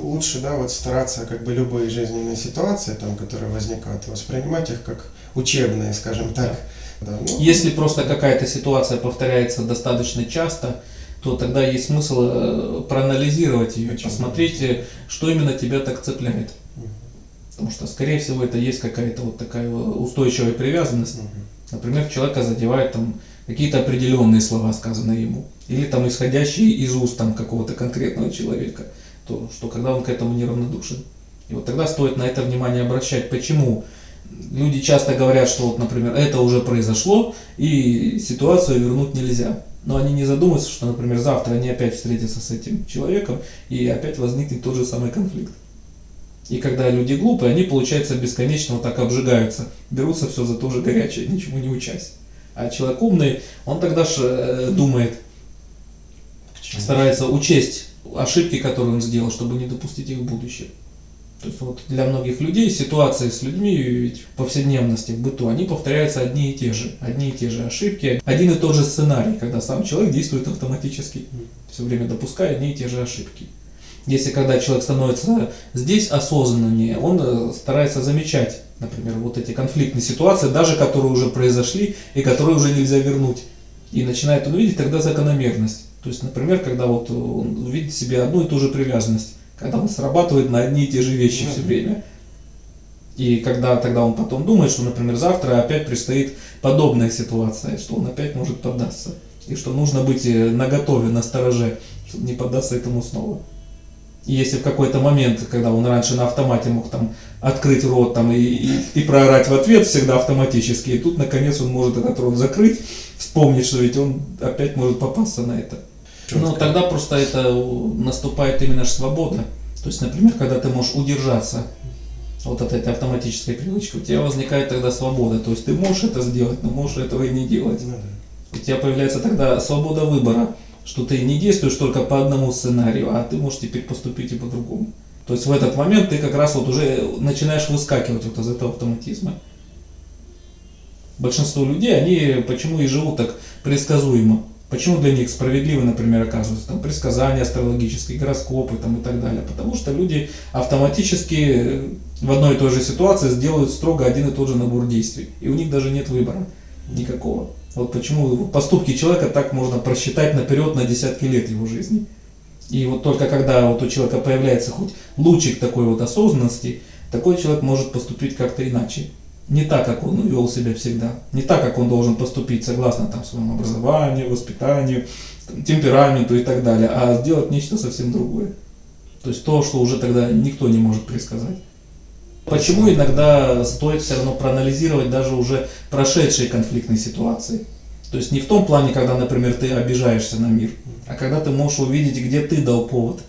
Лучше, да, вот стараться как бы любые жизненные ситуации, там, которые возникают, воспринимать их как учебные, скажем так. Да, ну, Если просто какая-то ситуация повторяется достаточно часто, то тогда есть смысл э, проанализировать ее, Почему? посмотреть, э, что именно тебя так цепляет. Потому что, скорее всего, это есть какая-то вот такая устойчивая привязанность. Например, человека задевает там какие-то определенные слова, сказанные ему, или там исходящие из уст там какого-то конкретного человека, то что когда он к этому неравнодушен. И вот тогда стоит на это внимание обращать. Почему? Люди часто говорят, что вот, например, это уже произошло, и ситуацию вернуть нельзя. Но они не задумываются, что, например, завтра они опять встретятся с этим человеком, и опять возникнет тот же самый конфликт. И когда люди глупые, они, получается, бесконечно вот так обжигаются, берутся все за то же горячее, ничему не учась. А человек умный, он тогда же думает, К чему? старается учесть ошибки, которые он сделал, чтобы не допустить их в будущем. То есть вот для многих людей ситуации с людьми ведь в повседневности, в быту, они повторяются одни и те же. Одни и те же ошибки, один и тот же сценарий, когда сам человек действует автоматически, все время допуская одни и те же ошибки. Если когда человек становится здесь осознаннее, он э, старается замечать, например, вот эти конфликтные ситуации, даже которые уже произошли и которые уже нельзя вернуть. И начинает он видеть тогда закономерность. То есть, например, когда вот он видит в себе одну и ту же привязанность, когда он срабатывает на одни и те же вещи все время. И когда тогда он потом думает, что, например, завтра опять предстоит подобная ситуация, что он опять может поддаться. И что нужно быть э, наготове, на стороже, чтобы не поддаться этому снова. И если в какой-то момент, когда он раньше на автомате мог там открыть рот там, и, и, и проорать в ответ всегда автоматически, и тут наконец он может этот рот закрыть, вспомнить, что ведь он опять может попасться на это. Ну, тогда просто это наступает именно ж свобода. То есть, например, когда ты можешь удержаться вот от этой автоматической привычки, у тебя возникает тогда свобода. То есть ты можешь это сделать, но можешь этого и не делать. Ну да. У тебя появляется тогда свобода выбора, что ты не действуешь только по одному сценарию, а ты можешь теперь поступить и по-другому. То есть в этот момент ты как раз вот уже начинаешь выскакивать вот из этого автоматизма. Большинство людей, они почему и живут так предсказуемо. Почему для них справедливо, например, оказываются там предсказания астрологические, гороскопы там, и так далее? Потому что люди автоматически э, в одной и той же ситуации сделают строго один и тот же набор действий. И у них даже нет выбора никакого. Вот почему поступки человека так можно просчитать наперед на десятки лет его жизни. И вот только когда вот у человека появляется хоть лучик такой вот осознанности, такой человек может поступить как-то иначе. Не так, как он вел себя всегда. Не так, как он должен поступить согласно там, своему образованию, воспитанию, там, темпераменту и так далее, а сделать нечто совсем другое. То есть то, что уже тогда никто не может предсказать. Почему иногда стоит все равно проанализировать даже уже прошедшие конфликтные ситуации? То есть не в том плане, когда, например, ты обижаешься на мир, а когда ты можешь увидеть, где ты дал повод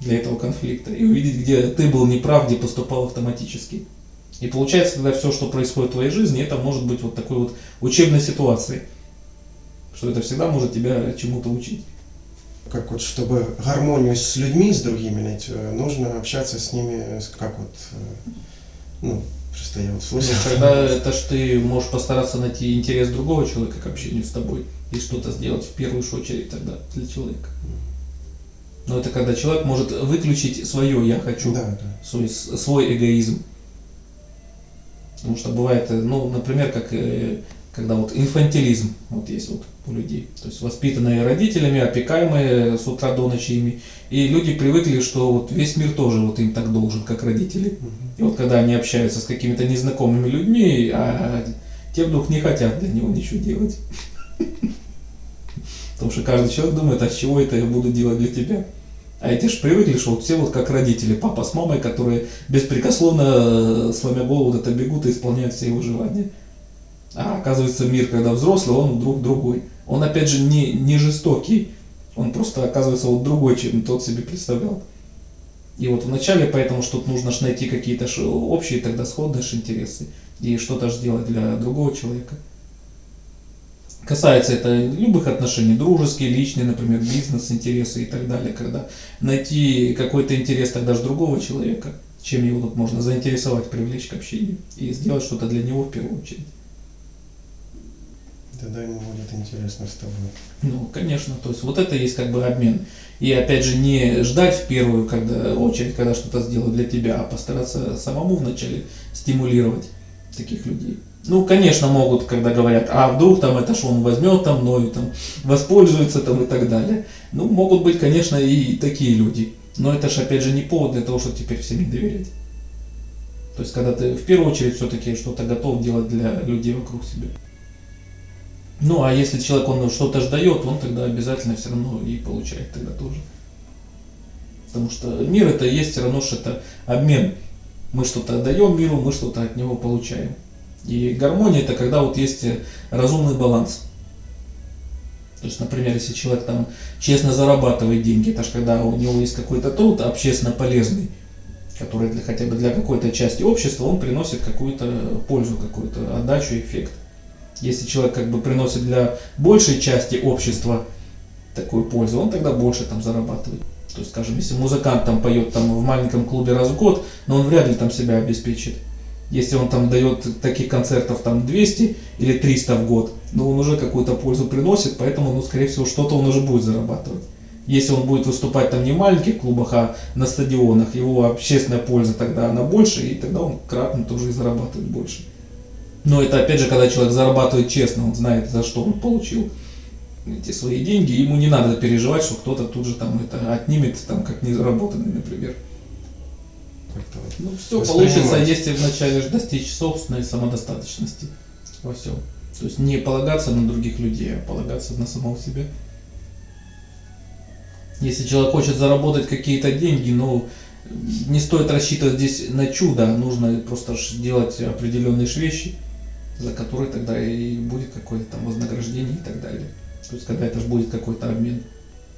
для этого конфликта, и увидеть, где ты был неправ, где поступал автоматически. И получается, тогда все, что происходит в твоей жизни, это может быть вот такой вот учебной ситуацией. Что это всегда может тебя чему-то учить. Как вот, чтобы гармонию с людьми, с другими найти, э, нужно общаться с ними, с- как вот, э, ну, просто я вот слышал. Тогда это ж ты можешь постараться найти интерес другого человека к общению с тобой и что-то сделать в первую очередь тогда для человека. Но это когда человек может выключить свое «я хочу», Да, да. свой, свой эгоизм. Потому что бывает, э, ну, например, как э, когда вот инфантилизм вот есть вот у людей. То есть воспитанные родителями, опекаемые с утра до ночи ими. И люди привыкли, что вот весь мир тоже вот им так должен, как родители. Мгм. И вот когда они общаются с какими-то незнакомыми людьми, а те вдруг не хотят для него ничего делать. Потому что каждый человек думает, а с чего это я буду делать для тебя? А эти же привыкли, что вот все вот как родители, папа с мамой, которые беспрекословно, э, сломя голову, вот это бегут и исполняют все его желания. А оказывается мир, когда взрослый, он вдруг другой. Он опять же не, не жестокий, он просто оказывается вот другой, чем тот себе представлял. И вот вначале поэтому что тут нужно ж найти какие-то ж общие тогда сходные ж интересы и что-то же делать для другого человека. Касается это любых отношений, дружеские, личные, например, бизнес, интересы и так далее, когда найти какой-то интерес тогда же другого человека, чем его тут можно заинтересовать, привлечь к общению и сделать что-то для него в первую очередь. Тогда ему будет интересно с тобой. Ну, конечно, то есть вот это есть как бы обмен. И опять же, не ждать в первую когда, очередь, когда что-то сделают для тебя, а постараться самому вначале стимулировать таких людей. Ну, конечно, могут, когда говорят, а вдруг там это что он возьмет там мною, там, воспользуется там и так далее. Ну, могут быть, конечно, и такие люди. Но это же, опять же, не повод для того, чтобы теперь всем не доверять. То есть, когда ты в первую очередь все-таки что-то готов делать для людей вокруг себя. Ну, а если человек, он что-то ждает, он тогда обязательно все равно и получает тогда тоже. Потому что мир это есть все равно, что это обмен. Мы что-то отдаем миру, мы что-то от него получаем. И гармония это когда вот есть разумный баланс. То есть, например, если человек там честно зарабатывает деньги, это же когда у него есть какой-то труд общественно полезный, который для, хотя бы для какой-то части общества, он приносит какую-то пользу, какую-то отдачу, эффект. Если человек как бы приносит для большей части общества такую пользу, он тогда больше там зарабатывает. То есть, скажем, если музыкант там поет там в маленьком клубе раз в год, но он вряд ли там себя обеспечит. Если он там дает таких концертов там 200 или 300 в год, но он уже какую-то пользу приносит, поэтому, ну, скорее всего, что-то он уже будет зарабатывать. Если он будет выступать там не в маленьких клубах, а на стадионах, его общественная польза тогда она больше, и тогда он кратно тоже и зарабатывает больше. Но это опять же, когда человек зарабатывает честно, он знает, за что он получил эти свои деньги, ему не надо переживать, что кто-то тут же там это отнимет, там, как не заработанный, например. Как-то вот. Ну, все получится, если вначале достичь собственной самодостаточности во всем. То есть не полагаться на других людей, а полагаться на самого себя. Если человек хочет заработать какие-то деньги, но не стоит рассчитывать здесь на чудо, нужно просто делать определенные вещи, за которые тогда и будет какое-то там вознаграждение и так далее. То есть когда это же будет какой-то обмен.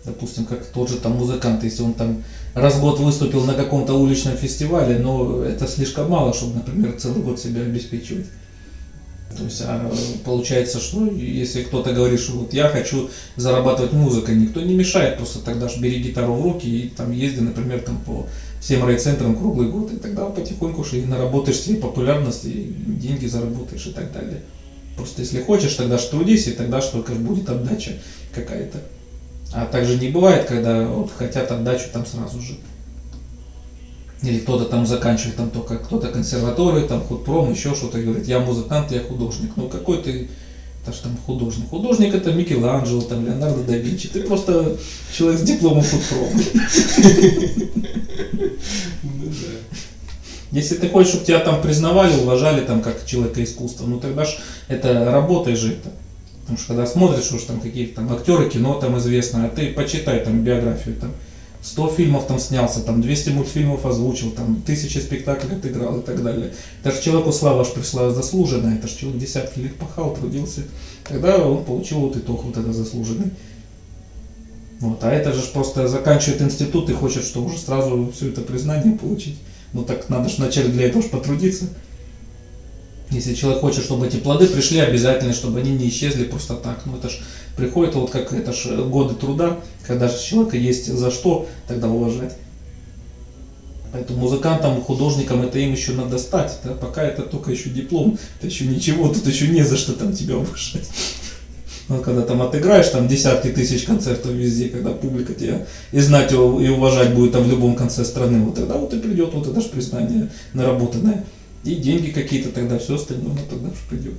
Допустим, как тот же там музыкант, если он там раз в год выступил на каком-то уличном фестивале, но это слишком мало, чтобы, например, целый год себя обеспечивать. То есть, а получается, что если кто-то говорит, что вот я хочу зарабатывать музыкой, никто не мешает, просто тогда ж бери гитару в руки и там езди, например, там по всем райцентрам круглый год, и тогда потихоньку же и наработаешь себе популярность, и деньги заработаешь и так далее. Просто если хочешь, тогда ж трудись, и тогда только ж будет отдача какая-то. А также не бывает, когда вот хотят отдачу там сразу же. Или кто-то там заканчивает там только кто-то консерваторию, там худпром, еще что-то, говорит, я музыкант, я художник. Ну какой ты, это ж там художник. Художник это Микеланджело, там Леонардо да Винчи. Ты просто человек с дипломом худпрома. Ну. Если ты хочешь, чтобы тебя там признавали, уважали там как человека искусства, ну тогда ж это работай же это. Потому что когда смотришь, что ж там какие-то там актеры кино там известно, а ты почитай там биографию там. 100 фильмов там снялся, там 200 мультфильмов озвучил, там тысячи спектаклей отыграл и так далее. Это же человеку слава ж пришла заслуженная, это же человек десятки лет пахал, трудился. Тогда он получил вот итог вот это заслуженный. Вот, а это же просто заканчивает институт и хочет, что уже сразу все это признание получить. Ну так надо же вначале для этого ж потрудиться. Если человек хочет, чтобы эти плоды пришли, обязательно, чтобы они не исчезли просто так. Ну это ж приходит вот как это ж годы труда, когда же человека есть за что тогда уважать. Поэтому музыкантам, художникам это им еще надо стать. Да? Пока это только еще диплом, это еще ничего, тут еще не за что там тебя уважать. Ну, когда там отыграешь там десятки тысяч концертов везде, когда публика тебя и знать и уважать будет там в любом конце страны, вот тогда вот и придет вот это же признание наработанное. И деньги какие-то тогда, все остальное, ну тогда же придет.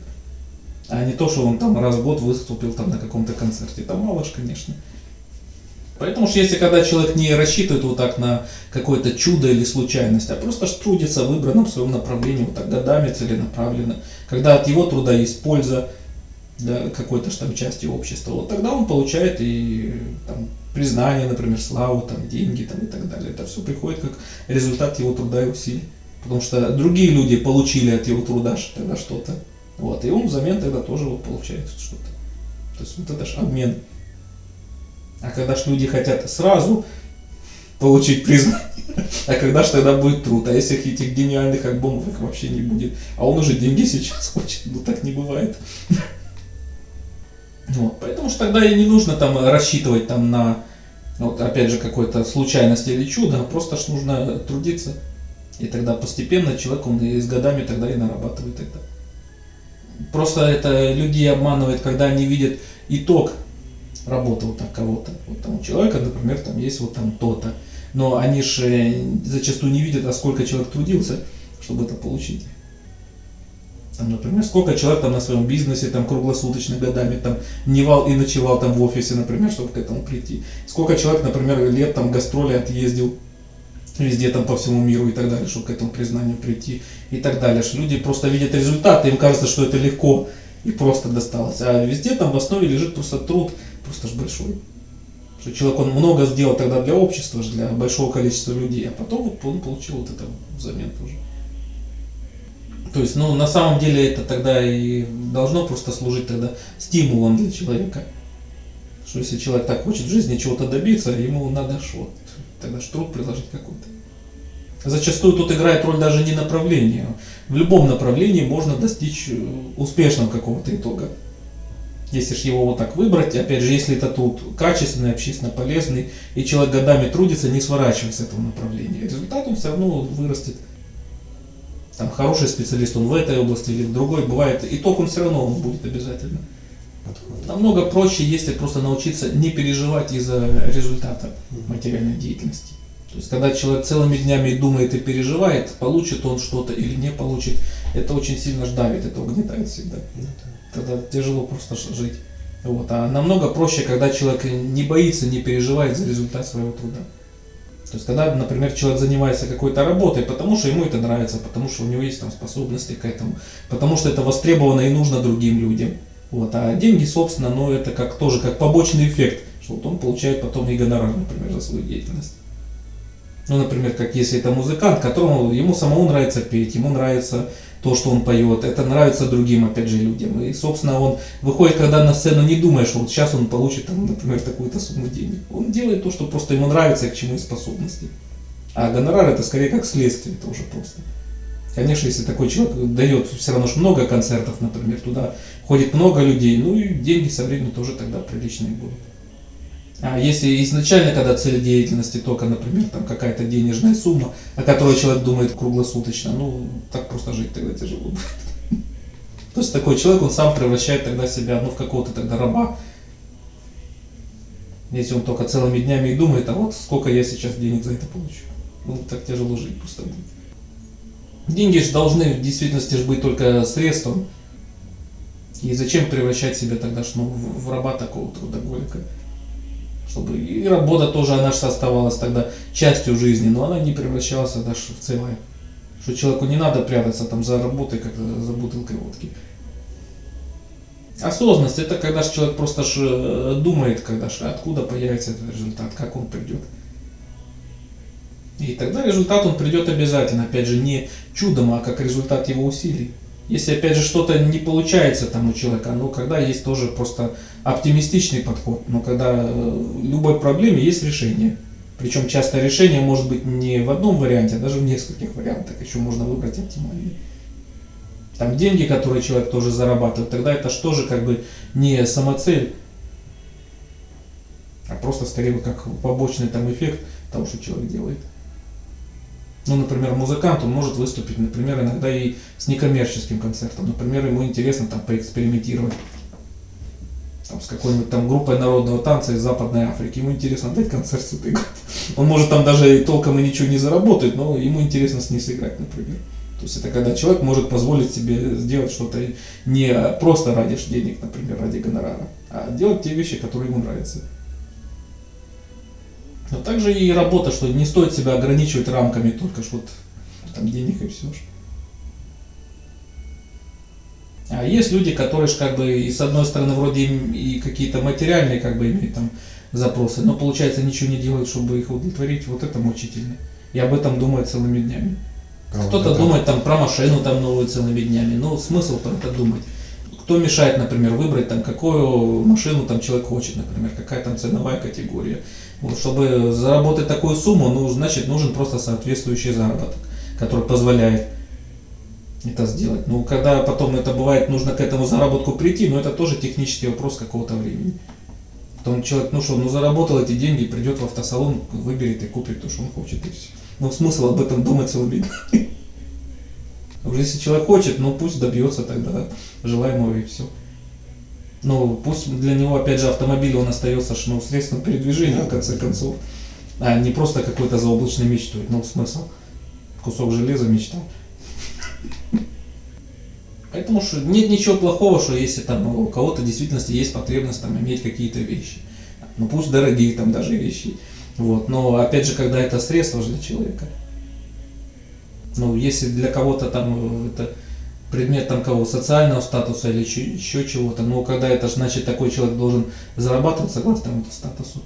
А не то, что он там раз в год выступил там на каком-то концерте. Там мало ж, конечно. Поэтому что если когда человек не рассчитывает вот так на какое-то чудо или случайность, а просто трудится в выбранном своем направлении, вот так годами целенаправленно, когда от его труда есть польза для какой-то там части общества, вот тогда он получает и там, признание, например, славу, там, деньги там, и так далее. Это все приходит как результат его труда и усилий. Потому что другие люди получили от его труда тогда что-то. Вот, и он взамен тогда тоже вот получает что-то. То есть вот это ж обмен. А когда ж люди хотят сразу получить признание, а когда ж тогда будет труд? А если этих гениальных альбомов их вообще не будет? А он уже деньги сейчас хочет, ну так не бывает. Вот, поэтому что тогда и не нужно там рассчитывать там на, вот опять же, какой-то случайность или чудо, а просто ж нужно трудиться. И тогда постепенно человек, он и с годами тогда и нарабатывает это. Просто это людей обманывает, когда они видят итог работы вот так кого-то. Вот там у человека, например, там есть вот там то-то. Но они же зачастую не видят, а сколько человек трудился, чтобы это получить. Там, например, сколько человек там на своем бизнесе, там круглосуточно годами там дневал и ночевал там в офисе, например, чтобы к этому прийти. Сколько человек, например, лет там гастроли отъездил везде там по всему миру и так далее, чтобы к этому признанию прийти и так далее. Что люди просто видят результаты, им кажется, что это легко и просто досталось. А везде там в основе лежит просто труд, просто ж большой. Что человек, он много сделал тогда для общества, для большого количества людей, а потом вот он получил вот это взамен тоже. То есть, ну, на самом деле это тогда и должно просто служить тогда стимулом для человека. Что если человек так хочет в жизни чего-то добиться, ему надо что? Тогда ж труд приложить какой-то. Зачастую тут играет роль даже не направление. В любом направлении можно достичь э, успешного какого-то итога. Если же его вот так выбрать, опять же, если это труд качественный, общественно полезный, и человек годами трудится, не сворачивая с этого направления, результат он все равно вырастет там хороший специалист, он в этой области или в другой, бывает, итог он все равно он будет обязательно. Намного проще, если просто научиться не переживать из-за результата материальной деятельности. То есть, когда человек целыми днями думает и переживает, получит он что-то или не получит, это очень сильно ждавит, это угнетает всегда. Ну да. Тогда тяжело просто жить. Вот. А намного проще, когда человек не боится, не переживает за результат своего труда. То есть, когда, например, человек занимается какой-то работой, потому что ему это нравится, потому что у него есть там способности к этому, потому что это востребовано и нужно другим людям. Вот. А деньги, собственно, ну, это как тоже как побочный эффект, что вот он получает потом и гонорар, например, за свою деятельность. Ну, например, как если это музыкант, которому ему самому нравится петь, ему нравится то, что он поет, это нравится другим, опять же, людям. И, собственно, он выходит, когда на сцену не думая, что вот сейчас он получит, там, например, такую-то сумму денег. Он делает то, что просто ему нравится к чему есть способности. А гонорар это скорее как следствие, это уже просто. Конечно, если такой человек дает все равно ж много концертов, например, туда ходит много людей, ну и деньги со временем тоже тогда приличные будут. А если изначально, когда цель деятельности только, например, там какая-то денежная сумма, о которой человек думает круглосуточно, ну, так просто жить тогда тяжело будет. То есть такой человек, он сам превращает тогда себя, ну, в какого-то тогда раба. Если он только целыми днями и думает, а вот сколько я сейчас денег за это получу. Ну, так тяжело жить просто будет. Деньги же должны в действительности ж быть только средством. И зачем превращать себя тогда ну, в в раба такого трудоголика? Чтобы и работа тоже, она же оставалась тогда частью жизни, но она не превращалась даже в целое. Что человеку не надо прятаться там за работой, как за бутылкой водки. Осознанность это когда же человек просто ж э, думает, когда же откуда появится этот результат, как он придет. И тогда результат он придет обязательно, опять же, не чудом, а как результат его усилий. Если опять же что-то не получается там у человека, ну когда есть тоже просто оптимистичный подход, но когда э, любой проблеме есть решение. Причем часто решение может быть не в одном варианте, а даже в нескольких вариантах. Еще можно выбрать оптимальный. Там деньги, которые человек тоже зарабатывает, тогда это же как бы не самоцель, а просто скорее как побочный там эффект того, что человек делает. Ну, например, музыкант, он может выступить, например, иногда и с некоммерческим концертом. Например, ему интересно там поэкспериментировать там, с какой-нибудь там группой народного танца из Западной Африки. Ему интересно дать концерт с этой группой. Он может там даже и толком и ничего не заработает, но ему интересно с ней сыграть, например. То есть это когда человек может позволить себе сделать что-то не просто ради денег, например, ради гонорара, а делать те вещи, которые ему нравятся. Но также и работа, что не стоит себя ограничивать рамками только ж вот там денег и все. А есть люди, которые ж как бы и с одной стороны вроде им и какие-то материальные как бы имеют там запросы, но получается ничего не делают, чтобы их удовлетворить. Вот это мучительно. И об этом думают целыми днями. А Кто-то думает там про машину там новую целыми днями. Ну, смысл про это думать. Кто мешает, например, выбрать там какую машину там человек хочет, например, какая там ценовая категория. Вот, чтобы заработать такую сумму, ну, значит, нужен просто соответствующий заработок, который позволяет это сделать. Ну, когда потом это бывает, нужно к этому заработку прийти, но это тоже технический вопрос какого-то времени. Потом человек, ну что, ну заработал эти деньги, придет в автосалон, выберет и купит то, что он хочет, и все. Ну, смысл об этом думать целыми днями. Уже если человек хочет, ну пусть добьется тогда желаемого и все. Ну, пусть для него, опять же, автомобиль, он остается ну, средством передвижения, в конце концов. А не просто какой-то заоблачной мечтой. Ну, смысл. Кусок железа мечтал. Поэтому что нет ничего плохого, что если там у кого-то в действительности есть потребность там иметь какие-то вещи. Ну пусть дорогие там даже вещи. Вот. Но опять же, когда это средство же для человека. Ну, если для кого-то там э, это предмет там кого социального статуса или еще, еще чего-то, но когда это значит такой человек должен зарабатывать согласно этому статусу.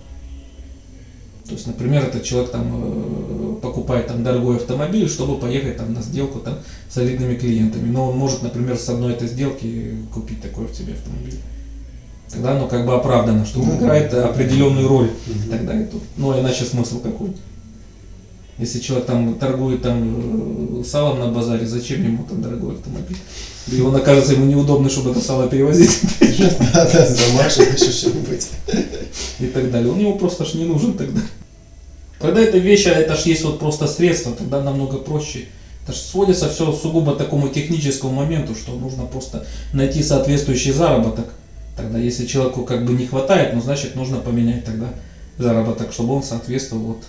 То есть, например, этот человек там э, покупает там дорогой автомобиль, чтобы поехать там на сделку там с солидными клиентами. Но он может, например, с одной этой сделки купить такой в себе автомобиль. Тогда оно как бы оправдано, что он Ну, играет определенную роль тогда эту. Ну, иначе смысл какой? Если человек там торгует там э, салом на базаре, зачем ему там дорогой автомобиль? И он окажется ему неудобно, чтобы это сало перевозить Да, да, замашет еще что-нибудь. и так далее. Он ему просто ж не нужен тогда. Когда эта вещь, а это ж есть вот просто средство, тогда намного проще. Это ж сводится все сугубо такому техническому моменту, что нужно просто найти соответствующий заработок. Тогда, если человеку как бы не хватает, ну значит нужно поменять тогда заработок, чтобы он соответствовал вот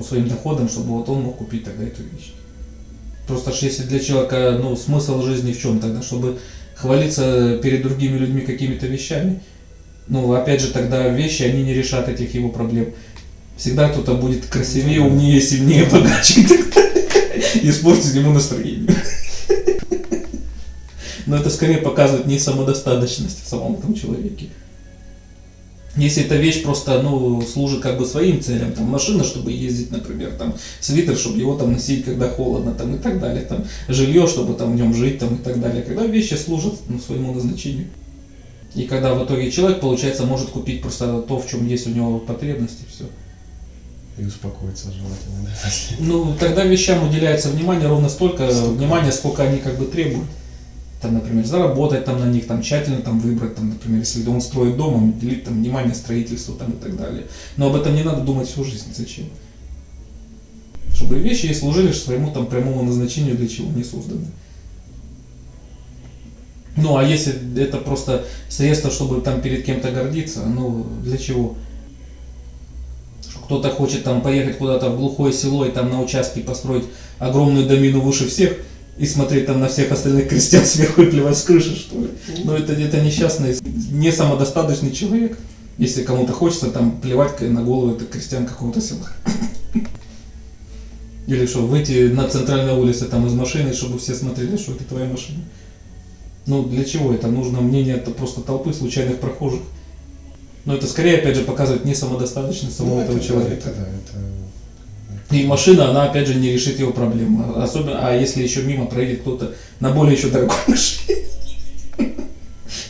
по своим доходам, чтобы вот он мог купить тогда эту вещь. Просто ж если для человека, ну, смысл жизни в чем тогда, чтобы хвалиться перед другими людьми какими-то вещами, ну, опять же, тогда вещи, они не решат этих его проблем. Всегда кто-то будет красивее, умнее, сильнее, богаче и так далее. И испортит ему настроение. Но это скорее показывает не самодостаточность в самом этом человеке. Если эта вещь просто, ну, служит как бы своим целям, там, машина, чтобы ездить, например, там, свитер, чтобы его там носить, когда холодно, там, и так далее, там, жилье, чтобы там в нем жить, там, и так далее. Когда вещи служат, ну, своему назначению. И когда в итоге человек, получается, может купить просто то, в чем есть у него потребности, все. И успокоиться желательно, да. Ну, тогда вещам уделяется внимание ровно столько Столько. внимания, сколько они как бы требуют. Там, например, заработать там на них, там тщательно там выбрать, там, например, если он строит дом, он уделит там внимание строительству там и так далее. Но об этом не надо думать всю жизнь. Зачем? Чтобы вещи и служили своему там прямому назначению, для чего они созданы. Ну, а если это просто средство, чтобы там перед кем-то гордиться, ну, для чего? Кто-то хочет там поехать куда-то в глухое село и там на участке построить огромную домину выше всех и смотреть там на всех остальных крестьян сверху и плевать с крыши, что ли. Но это, это несчастный, не самодостаточный человек, если кому-то хочется там плевать на голову это крестьян какого-то села. Или что, выйти на центральной улице там из машины, чтобы все смотрели, что это твоя машина. Ну, для чего это? Нужно мнение это просто толпы случайных прохожих. Но это скорее, опять же, показывает не самодостаточность самого Ну, этого это, человека. Это, да, это... И машина, она опять же не решит его проблем. А Особенно, а если еще мимо проедет кто-то на более еще дорогой машине,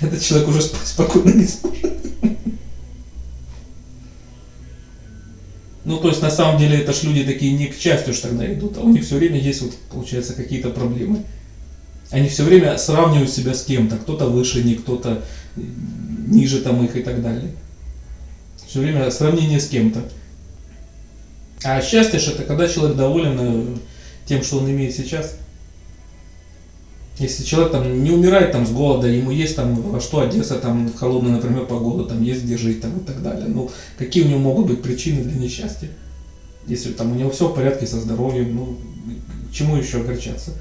этот человек уже сп- спокойно не сможет. Ну, то есть, на самом деле, это ж люди такие не к счастью ж тогда идут, а у них все время есть, вот, получается, какие-то проблемы. Они все время сравнивают себя с кем-то, кто-то выше них, кто-то ниже там их и так далее. Все время сравнение с кем-то. А счастье ж это когда человек доволен э, тем, что он имеет сейчас. Если человек там не умирает там с голода, ему есть там во что одеться там в холодную, например, погоду, там есть где жить там и так далее. Ну, какие у него могут быть причины для несчастья? Если там у него все в порядке со здоровьем, ну, чему еще огорчаться?